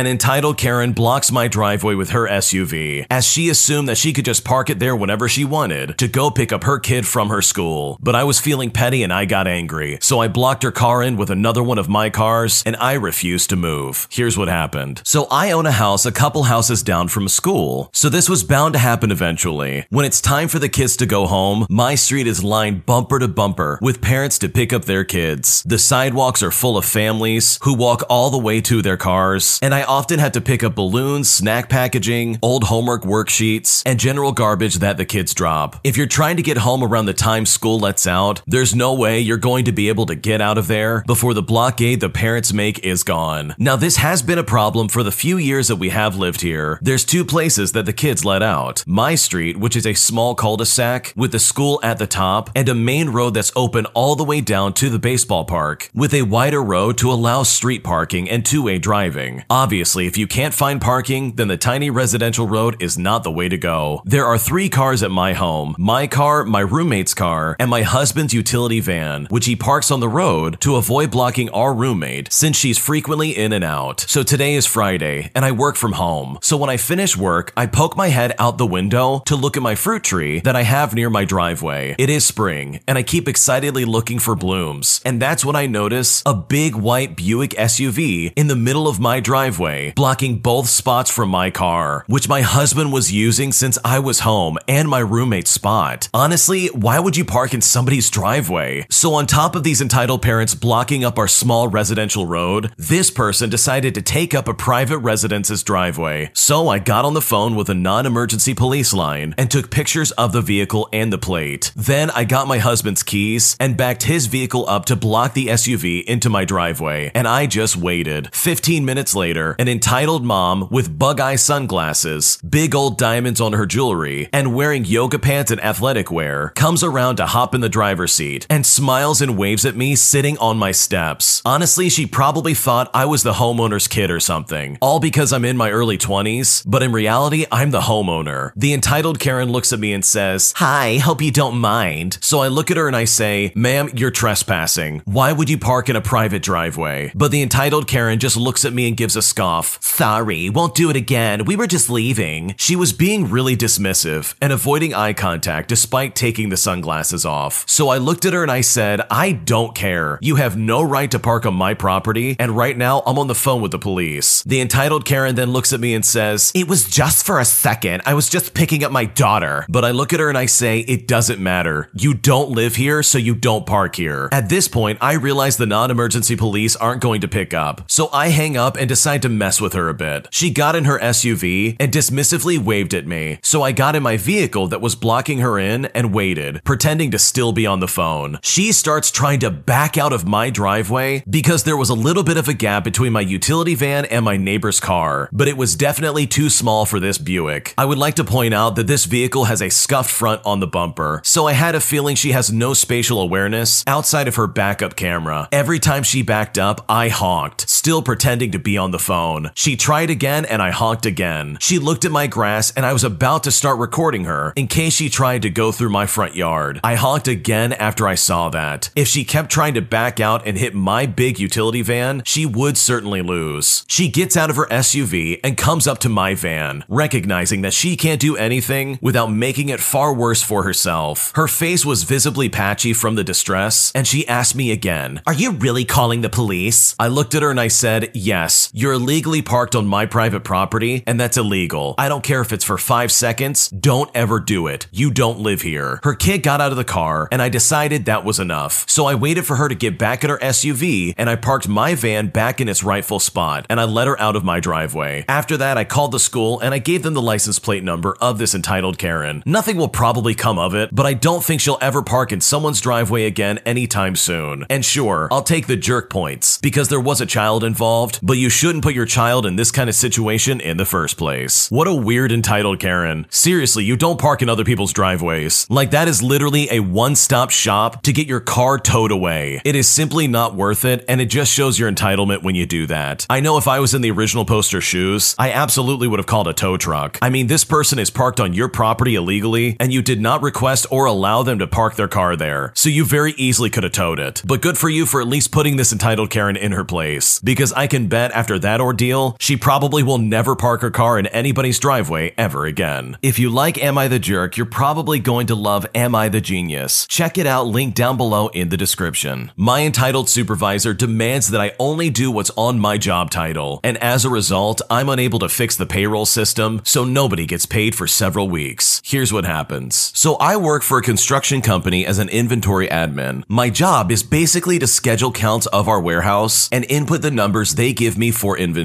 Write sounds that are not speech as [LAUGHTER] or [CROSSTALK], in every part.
an entitled Karen blocks my driveway with her SUV, as she assumed that she could just park it there whenever she wanted to go pick up her kid from her school. But I was feeling petty and I got angry, so I blocked her car in with another one of my cars and I refused to move. Here's what happened. So I own a house a couple houses down from school, so this was bound to happen eventually. When it's time for the kids to go home, my street is lined bumper to bumper with parents to pick up their kids. The sidewalks are full of families who walk all the way to their cars, and I often have to pick up balloons, snack packaging, old homework worksheets, and general garbage that the kids drop. If you're trying to get home around the time school lets out, there's no way you're going to be able to get out of there before the blockade the parents make is gone. Now, this has been a problem for the few years that we have lived here. There's two places that the kids let out my street, which is a small cul de sac with the school at the top, and a main road that's open all the way down to the baseball park, with a wider road to allow street parking and two way driving. Obviously, if you can't find parking, then the tiny residential road is not the way to go. There are three cars at my home my car, my roommate's car, and my husband's utility van, which he parks on the road to avoid blocking our roommate since she's frequently in and out. So today is Friday, and I work from home. So when I finish work, I poke my head out the window to look at my fruit tree that I have near my driveway. It is spring, and I keep excitedly looking for blooms. And that's when I notice a big white Buick SUV in the middle of my driveway, blocking both spots from my car, which my husband was using since I was home and my roommate's spot. Honestly, why would you park in somebody's driveway? So, on top of these entitled parents blocking up our small residential road, this person decided to take up a private residence's driveway. So, I got on the phone with a non emergency police line and took pictures of the vehicle and the plate. Then, I got my husband's keys and backed his vehicle up to block the SUV into my driveway, and I just waited. 15 minutes later, an entitled mom with bug eye sunglasses, big old diamonds on her jewelry, and wearing yoga pants and athletic wear comes around to hop in the driver's seat and smiles and waves at me sitting on my steps. Honestly, she probably thought I was the homeowner's kid or something, all because I'm in my early 20s, but in reality, I'm the homeowner. The entitled Karen looks at me and says, Hi, hope you don't mind. So I look at her and I say, Ma'am, you're trespassing. Why would you park in a private driveway? But the entitled Karen just looks at me and gives a scoff. Sorry, won't do it again. We were just leaving. She was being really dismissive and avoiding eye contact despite taking the sunglasses off. So I looked at her and I said, I don't care. You have no right to park on my property, and right now I'm on the phone with the police. The entitled Karen then looks at me and says, It was just for a second. I was just picking up my daughter. But I look at her and I say, It doesn't matter. You don't live here, so you don't park here. At this point, I realize the non emergency police aren't going to pick up. So I hang up and decide to mess with her a bit. She got in her SUV and dismissively waved at me. So I got in my vehicle that was blocking her in and waited, pretending to still be on the phone. She starts trying to back out of my driveway because there was a little bit of a gap between my utility van and my neighbor's car, but it was definitely too small for this Buick. I would like to point out that this vehicle has a scuffed front on the bumper, so I had a feeling she has no spatial awareness outside of her backup camera. Every time she backed up, I honked, still pretending to be on the phone. She tried again and I honked again. She looked at my grass and I was about to start recording her in case she tried to go through my front yard. I honked again after I saw that. If she kept trying to back out and hit my big utility van, she would certainly lose. She gets out of her SUV and comes up to my van, recognizing that she can't do anything without making it far worse for herself. Her face was visibly patchy from the distress, and she asked me again, Are you really calling the police? I looked at her and I said, Yes, you're illegally parked on my private property, and that's illegal. I don't care if it's for five seconds, don't ever do it. You don't live here. Her kid got out of the car, and I decided that was enough. So I waited for her to get back in her SUV, and I parked my van back in its rightful spot, and I let her out of my driveway. After that, I called the school and I gave them the license plate number of this entitled Karen. Nothing will probably come of it, but I don't think she'll ever park in someone's driveway again anytime soon. And sure, I'll take the jerk points because there was a child involved, but you shouldn't put your child in this kind of situation in the first place. What a weird entitled Karen. Seriously, you don't park in other people's driveways. Like that is literally a one-stop shop to get your car towed away. It is simply not worth it, and it just shows your entitlement when you do that. I know if I was in the original poster shoes, I absolutely would have called a tow truck. I mean, this person is parked on your property illegally, and you did not request or allow them to park their car there, so you very easily could have towed it. But good for you for at least putting this entitled Karen in her place, because I can bet after that ordeal, she probably will never park her car in anybody's driveway ever again. If you like Am I the Jerk, you're probably going to love Am I the Genius. Check it out, link down below in the description. My entitled supervisor demands that I only do what's on my job title, and as a result, I'm unable to fix the payroll system, so nobody gets paid for several weeks. Here's what happens. So I work for a construction company as an inventory admin. My job is basically to schedule counts of our warehouse and input the numbers they give me for inventory.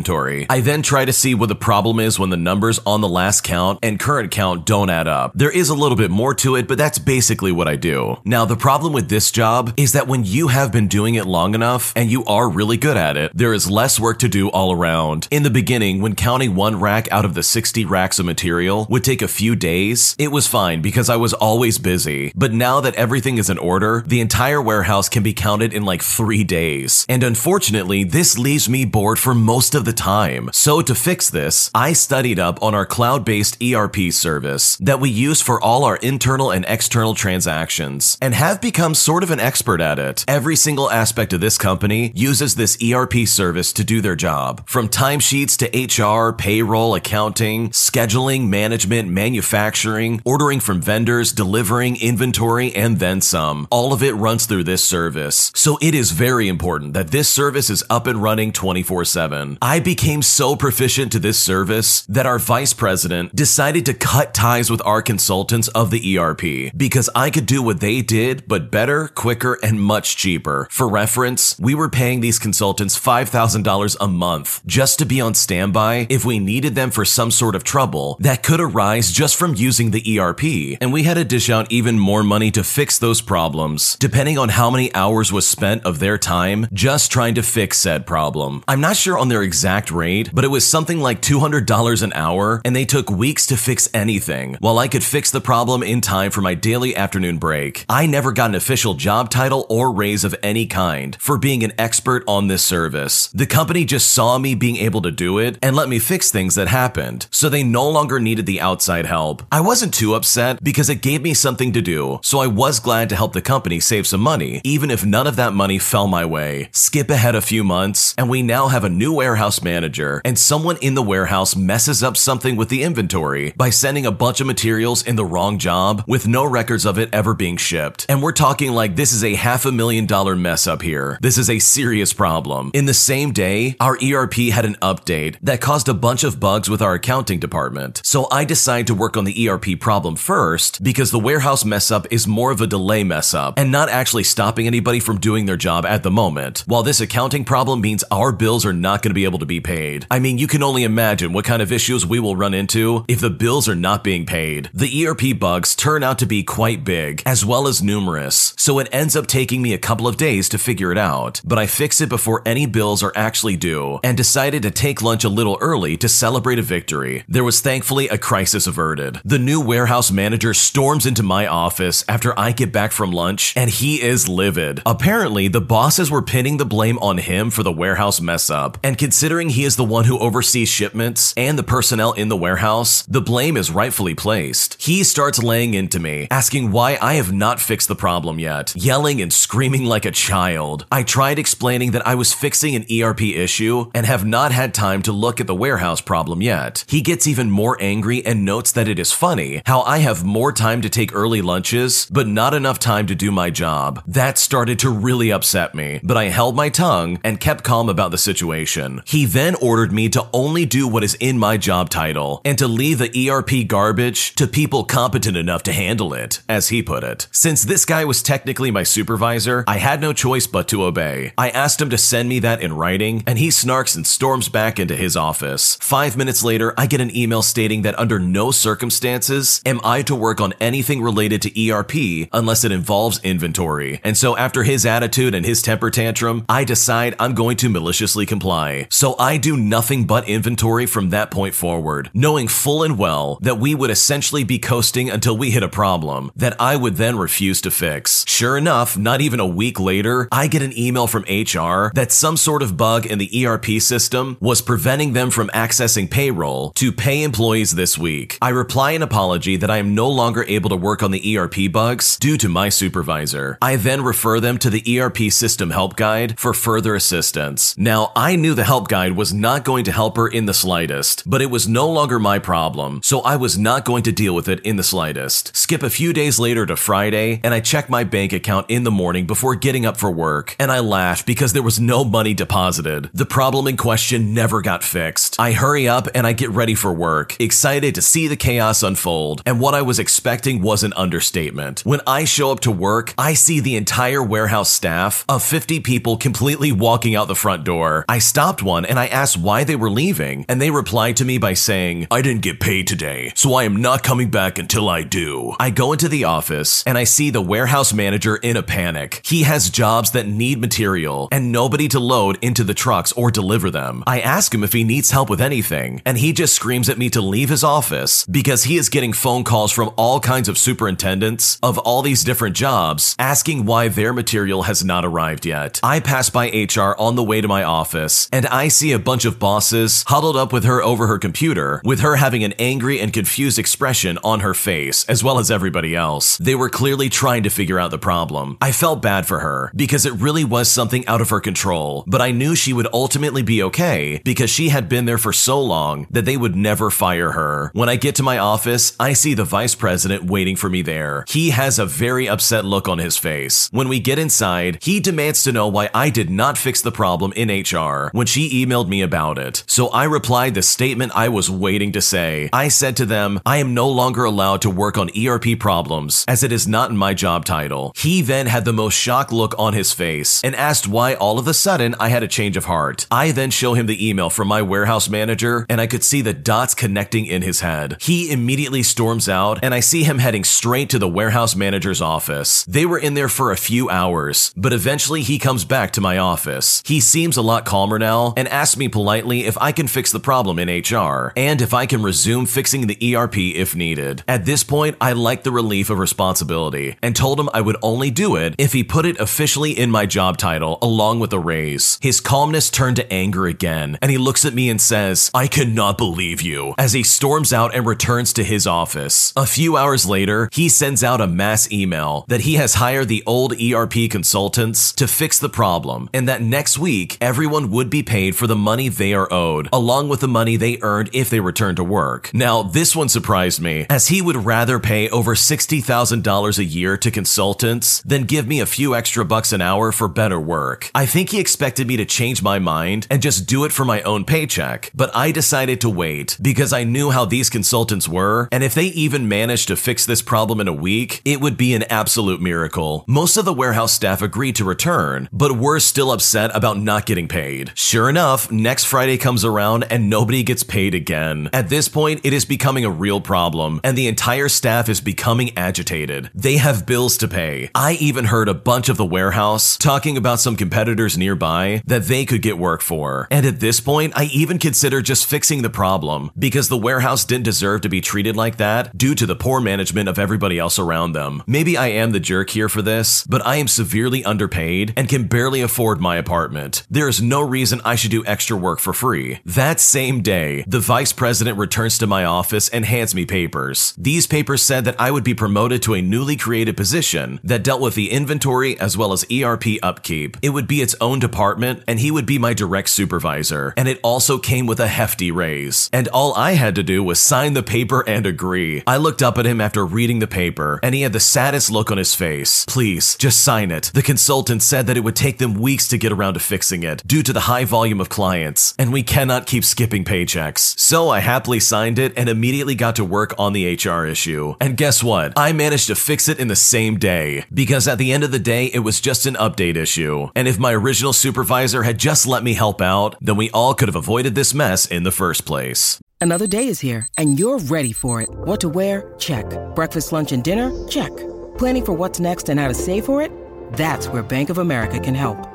I then try to see what the problem is when the numbers on the last count and current count don't add up. There is a little bit more to it, but that's basically what I do. Now, the problem with this job is that when you have been doing it long enough and you are really good at it, there is less work to do all around. In the beginning, when counting one rack out of the 60 racks of material would take a few days, it was fine because I was always busy. But now that everything is in order, the entire warehouse can be counted in like three days. And unfortunately, this leaves me bored for most of the time. So to fix this, I studied up on our cloud-based ERP service that we use for all our internal and external transactions and have become sort of an expert at it. Every single aspect of this company uses this ERP service to do their job. From timesheets to HR, payroll, accounting, scheduling, management, manufacturing, ordering from vendors, delivering, inventory, and then some. All of it runs through this service. So it is very important that this service is up and running 24 7. I became so proficient to this service that our vice president decided to cut ties with our consultants of the ERP because I could do what they did, but better, quicker, and much cheaper. For reference, we were paying these consultants $5,000 a month just to be on standby if we needed them for some sort of trouble that could arise just from using the ERP. And we had to dish out even more money to fix those problems, depending on how many hours was spent of their time just trying to fix said problem. I'm not sure on their exact rate, but it was something like $200 an hour, and they took weeks to fix anything, while I could fix the problem in time for my daily afternoon break. I never got an official job title or raise of any kind for being an expert on this service. The company just saw me being able to do it and let me fix things that happened, so they no longer needed the outside help. I wasn't too upset because it gave me something to do, so I was glad to help the company save some money, even if none of that money fell my way. Skip ahead a few months, and we now have a new warehouse manager, and someone in the warehouse messes up something with the inventory by sending a bunch of materials in the wrong job with no records of it ever being shipped. And we're talking like this is a half a million dollar mess up here. This is a serious problem. In the same day, our ERP had an update that caused a bunch of bugs with our accounting department. So I decided to work on the ERP problem first because the warehouse mess up is more of a delay mess up and not actually stopping anybody from doing their job at the moment. While this accounting problem means our bills are not going to be able to be paid. I mean, you can only imagine what kind of issues we will run into if the bills are not being paid. The ERP bugs turn out to be quite big, as well as numerous, so it ends up taking me a couple of days to figure it out. But I fix it before any bills are actually due and decided to take lunch a little early to celebrate a victory. There was thankfully a crisis averted. The new warehouse manager storms into my office after I get back from lunch and he is livid. Apparently, the bosses were pinning the blame on him for the warehouse mess up, and considering he is the one who oversees shipments and the personnel in the warehouse, the blame is rightfully placed. He starts laying into me, asking why I have not fixed the problem yet, yelling and screaming like a child. I tried explaining that I was fixing an ERP issue and have not had time to look at the warehouse problem yet. He gets even more angry and notes that it is funny how I have more time to take early lunches, but not enough time to do my job. That started to really upset me, but I held my tongue and kept calm about the situation. He then ordered me to only do what is in my job title and to leave the ERP garbage to people competent enough to handle it, as he put it. Since this guy was technically my supervisor, I had no choice but to obey. I asked him to send me that in writing, and he snarks and storms back into his office. Five minutes later, I get an email stating that under no circumstances am I to work on anything related to ERP unless it involves inventory. And so after his attitude and his temper tantrum, I decide I'm going to maliciously comply. So I do nothing but inventory from that point forward, knowing full and well that we would essentially be coasting until we hit a problem that I would then refuse to fix. Sure enough, not even a week later, I get an email from HR that some sort of bug in the ERP system was preventing them from accessing payroll to pay employees this week. I reply an apology that I am no longer able to work on the ERP bugs due to my supervisor. I then refer them to the ERP system help guide for further assistance. Now, I knew the help guide guide was not going to help her in the slightest, but it was no longer my problem, so I was not going to deal with it in the slightest. Skip a few days later to Friday, and I check my bank account in the morning before getting up for work, and I laugh because there was no money deposited. The problem in question never got fixed. I hurry up and I get ready for work, excited to see the chaos unfold, and what I was expecting was an understatement. When I show up to work, I see the entire warehouse staff of 50 people completely walking out the front door. I stopped one and I asked why they were leaving, and they replied to me by saying, I didn't get paid today, so I am not coming back until I do. I go into the office and I see the warehouse manager in a panic. He has jobs that need material and nobody to load into the trucks or deliver them. I ask him if he needs help with anything, and he just screams at me to leave his office because he is getting phone calls from all kinds of superintendents of all these different jobs asking why their material has not arrived yet. I pass by HR on the way to my office and I see a bunch of bosses huddled up with her over her computer, with her having an angry and confused expression on her face, as well as everybody else. They were clearly trying to figure out the problem. I felt bad for her because it really was something out of her control, but I knew she would ultimately be okay because she had been there for so long that they would never fire her. When I get to my office, I see the vice president waiting for me there. He has a very upset look on his face. When we get inside, he demands to know why I did not fix the problem in HR when she emailed me about it. So I replied the statement I was waiting to say. I said to them, I am no longer allowed to work on ERP problems as it is not in my job title. He then had the most shocked look on his face and asked why all of a sudden I had a change of heart. I then show him the email from my warehouse manager and I could see the dots connecting in his head. He immediately storms out and I see him heading straight to the warehouse manager's office. They were in there for a few hours, but eventually he comes back to my office. He seems a lot calmer now and asks me politely if I can fix the problem in HR and if I can resume fixing the ERP if needed. At this point, I liked the relief of responsibility and told him I would only do it if he put it officially in my job title along with a raise. His calmness turned to anger again and he looks at me and says, I cannot believe you, as he storms out and returns to his office. A few hours later, he sends out a mass email that he has hired the old ERP consultants to fix the problem and that next week everyone would be paid for the money they are owed, along with the money they earned if they return to work. Now, this one surprised me, as he would rather pay over $60,000 a year to consultants than give me a few extra bucks an hour for better work. I think he expected me to change my mind and just do it for my own paycheck, but I decided to wait because I knew how these consultants were, and if they even managed to fix this problem in a week, it would be an absolute miracle. Most of the warehouse staff agreed to return, but were still upset about not getting paid. Sure enough, next Friday comes around and nobody gets paid again. At this point, it is becoming a real problem, and the entire staff is becoming agitated. They have bills to pay. I even heard a bunch of the warehouse talking about some competitors nearby that they could get work for. And at this point, I even consider just fixing the problem because the warehouse didn't deserve to be treated like that due to the poor management of everybody else around them. Maybe I am the jerk here for this, but I am severely underpaid and can barely afford my apartment. There is no reason I should do extra work for free. That same day, the vice president returns to my office and hands me papers. These papers said that I would be promoted to a newly created position that dealt with the inventory as well as ERP upkeep. It would be its own department and he would be my direct supervisor. And it also came with a hefty raise. And all I had to do was sign the paper and agree. I looked up at him after reading the paper and he had the saddest look on his face. Please, just sign it. The consultant said that it would take them weeks to get around to fixing it due to the high volume of clients, and we cannot keep skipping paychecks. So I happily signed it and immediately got to work on the HR issue. And guess what? I managed to fix it in the same day because at the end of the day, it was just an update issue. And if my original supervisor had just let me help out, then we all could have avoided this mess in the first place. Another day is here, and you're ready for it. What to wear? Check. Breakfast, lunch, and dinner? Check. Planning for what's next and how to save for it? That's where Bank of America can help.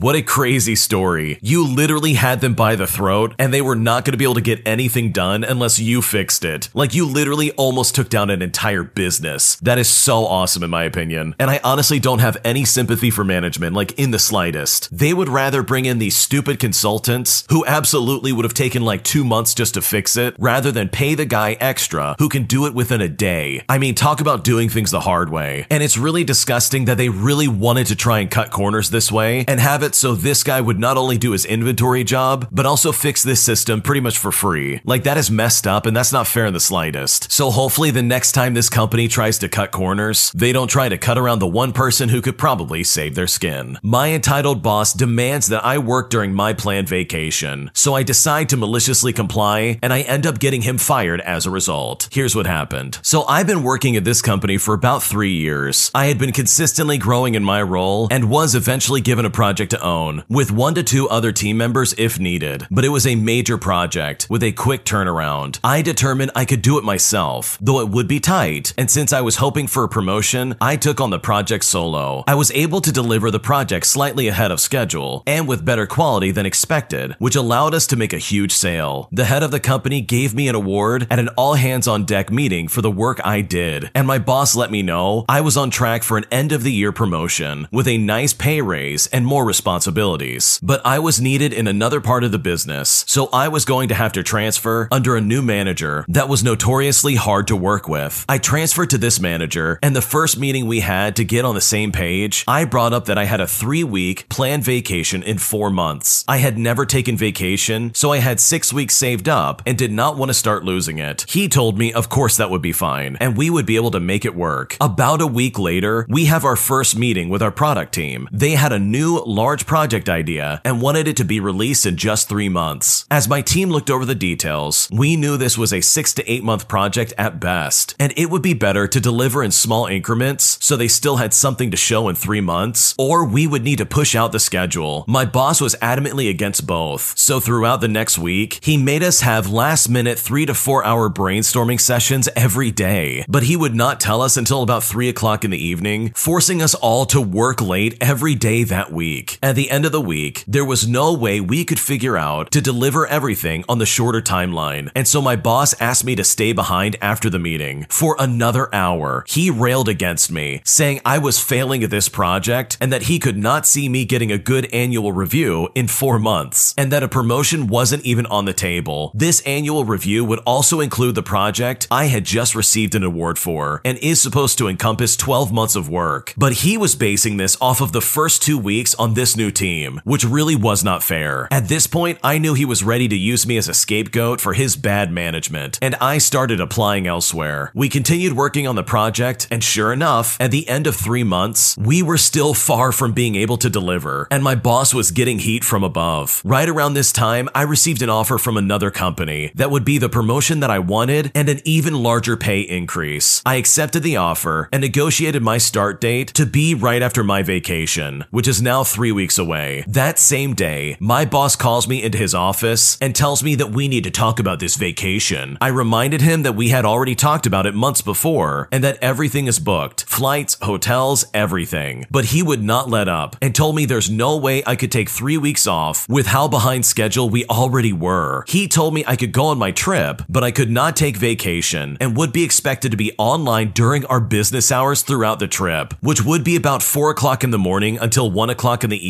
What a crazy story. You literally had them by the throat, and they were not going to be able to get anything done unless you fixed it. Like, you literally almost took down an entire business. That is so awesome, in my opinion. And I honestly don't have any sympathy for management, like, in the slightest. They would rather bring in these stupid consultants who absolutely would have taken like two months just to fix it, rather than pay the guy extra who can do it within a day. I mean, talk about doing things the hard way. And it's really disgusting that they really wanted to try and cut corners this way and have it so this guy would not only do his inventory job, but also fix this system pretty much for free. Like, that is messed up and that's not fair in the slightest. So, hopefully, the next time this company tries to cut corners, they don't try to cut around the one person who could probably save their skin. My entitled boss demands that I work during my planned vacation, so I decide to maliciously comply and I end up getting him fired as a result. Here's what happened. So, I've been working at this company for about three years. I had been consistently growing in my role and was eventually given a project to own, with one to two other team members if needed. But it was a major project with a quick turnaround. I determined I could do it myself, though it would be tight. And since I was hoping for a promotion, I took on the project solo. I was able to deliver the project slightly ahead of schedule and with better quality than expected, which allowed us to make a huge sale. The head of the company gave me an award at an all hands on deck meeting for the work I did, and my boss let me know I was on track for an end of the year promotion with a nice pay raise and more responsibilities. But I was needed in another part of the business, so I was going to have to transfer under a new manager that was notoriously hard to work with. I transferred to this manager, and the first meeting we had to get on the same page, I brought up that I had a three week planned vacation in four months. I had never taken vacation, so I had six weeks saved up and did not want to start losing it. He told me, of course, that would be fine, and we would be able to make it work. About a week later, we have our first meeting with our product team. They had a new large project idea and wanted it to be released in just three months. As my team looked over the details, we knew this was a six to eight month project at best, and it would be better to deliver in small increments so they still had something to show in three months, or we would need to push out the schedule. My boss was adamantly against both, so throughout the next week, he made us have last minute three to four hour brainstorming sessions every day, but he would not tell us until about three o'clock in the evening, forcing us all to work late every day that week. At the end of the week, there was no way we could figure out to deliver everything on the shorter timeline, and so my boss asked me to stay behind after the meeting for another hour. He railed against me, saying I was failing at this project and that he could not see me getting a good annual review in four months, and that a promotion wasn't even on the table. This annual review would also include the project I had just received an award for, and is supposed to encompass 12 months of work. But he was basing this off of the first two weeks on this new team, which really was not fair. At this point, I knew he was ready to use me as a scapegoat for his bad management, and I started applying elsewhere. We continued working on the project, and sure enough, at the end of three months, we were still far from being able to deliver, and my boss was getting heat from above. Right around this time, I received an offer from another company that would be the promotion that I wanted and an even larger pay increase. I accepted the offer and negotiated my start date to be right after my vacation, which is now three weeks away. That same day, my boss calls me into his office and tells me that we need to talk about this vacation. I reminded him that we had already talked about it months before and that everything is booked flights, hotels, everything. But he would not let up and told me there's no way I could take three weeks off with how behind schedule we already were. He told me I could go on my trip, but I could not take vacation and would be expected to be online during our business hours throughout the trip, which would be about 4 o'clock in the morning until 1 o'clock in the evening,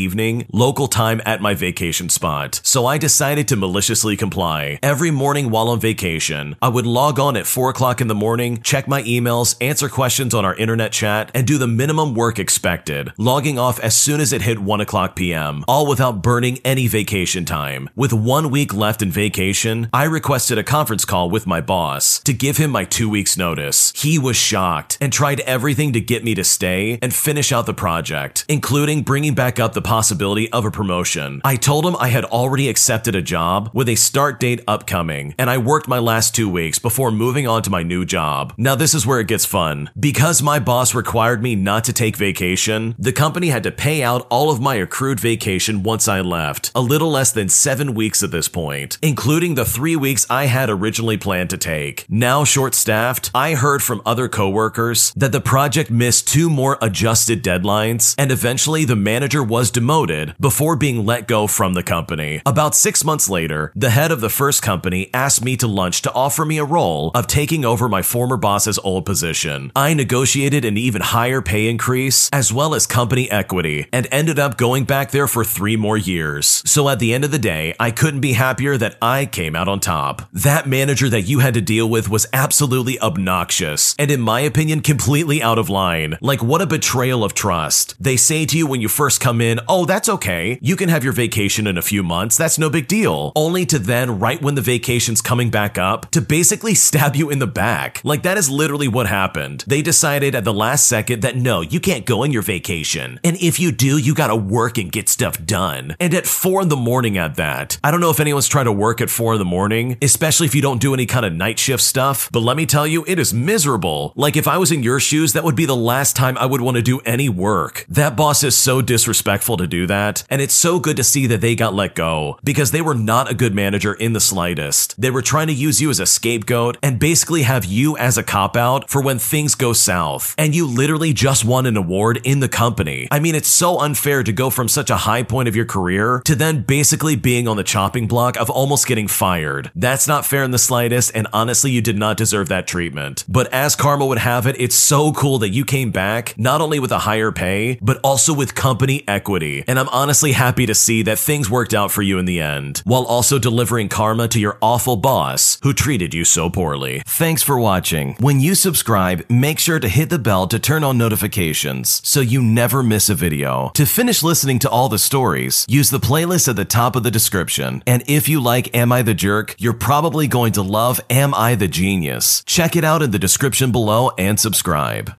local time at my vacation spot. So I decided to maliciously comply. Every morning while on vacation, I would log on at 4 o'clock in the morning, check my emails, answer questions on our internet chat, and do the minimum work expected, logging off as soon as it hit 1 o'clock p.m., all without burning any vacation time. With one week left in vacation, I requested a conference call with my boss to give him my two weeks notice. He was shocked and tried everything to get me to stay and finish out the project, including bringing back up the possibility of a promotion. I told him I had already accepted a job with a start date upcoming, and I worked my last two weeks before moving on to my new job. Now, this is where it gets fun. Because my boss required me not to take vacation, the company had to pay out all of my accrued vacation once I left, a little less than seven weeks at this point, including the three weeks I had originally planned to take. Now short staffed, I heard from other coworkers that the project missed two more adjusted deadlines, and eventually the manager was demoted before being let go from the company. About six months later, the head of the first company asked me to lunch to offer me a role of taking over my former boss's old position. I negotiated an even higher pay increase, as well as company equity, and ended up going back there for three more years. So at the end of the day, I couldn't be happier that I came out on top. That manager that you had to deal with was absolutely obnoxious, and in my opinion, completely out of line. Like, what a betrayal of trust. They say to you when you first come in, oh, that's okay. You can have your vacation in a few months. That's no big deal. Only to then, right when the vacation's coming back up, to basically [LAUGHS] stab you in the back. Like, that is literally what happened. They decided at the last second that no, you can't go on your vacation. And if you do, you gotta work and get stuff done. And at four in the morning at that. I don't know if anyone's trying to work at four in the morning, especially if you don't do any kind of night shift stuff, but let me tell you, it is miserable. Like if I was in your shoes, that would be the last time I would want to do any work. That boss is so disrespectful to do that, and it's so good to see that they got let go because they were not a good manager in the slightest. They were trying to use you as a scapegoat and basically have you as a cop out for when things go south. And you literally just won an award in the company. I mean, it's so unfair to go from such a high point of your career to then basically being on the chopping block of almost getting fired. That's not fair in the slightest, and honestly, you did not deserve that treatment. But as karma would have it, it's so cool that you came back not only with a higher pay, but also with company equity. And I'm honestly happy to see that things worked out for you in the end, while also delivering karma to your awful boss who treated you so poorly. Thanks for watching. When you subscribe, make sure to hit the bell to turn on notifications so you never miss a video. To finish listening to all the stories, use the playlist at the top of the description. And if you like Am I the Jerk, you're probably going to love Am I the Genius. Check it out in the description below and subscribe.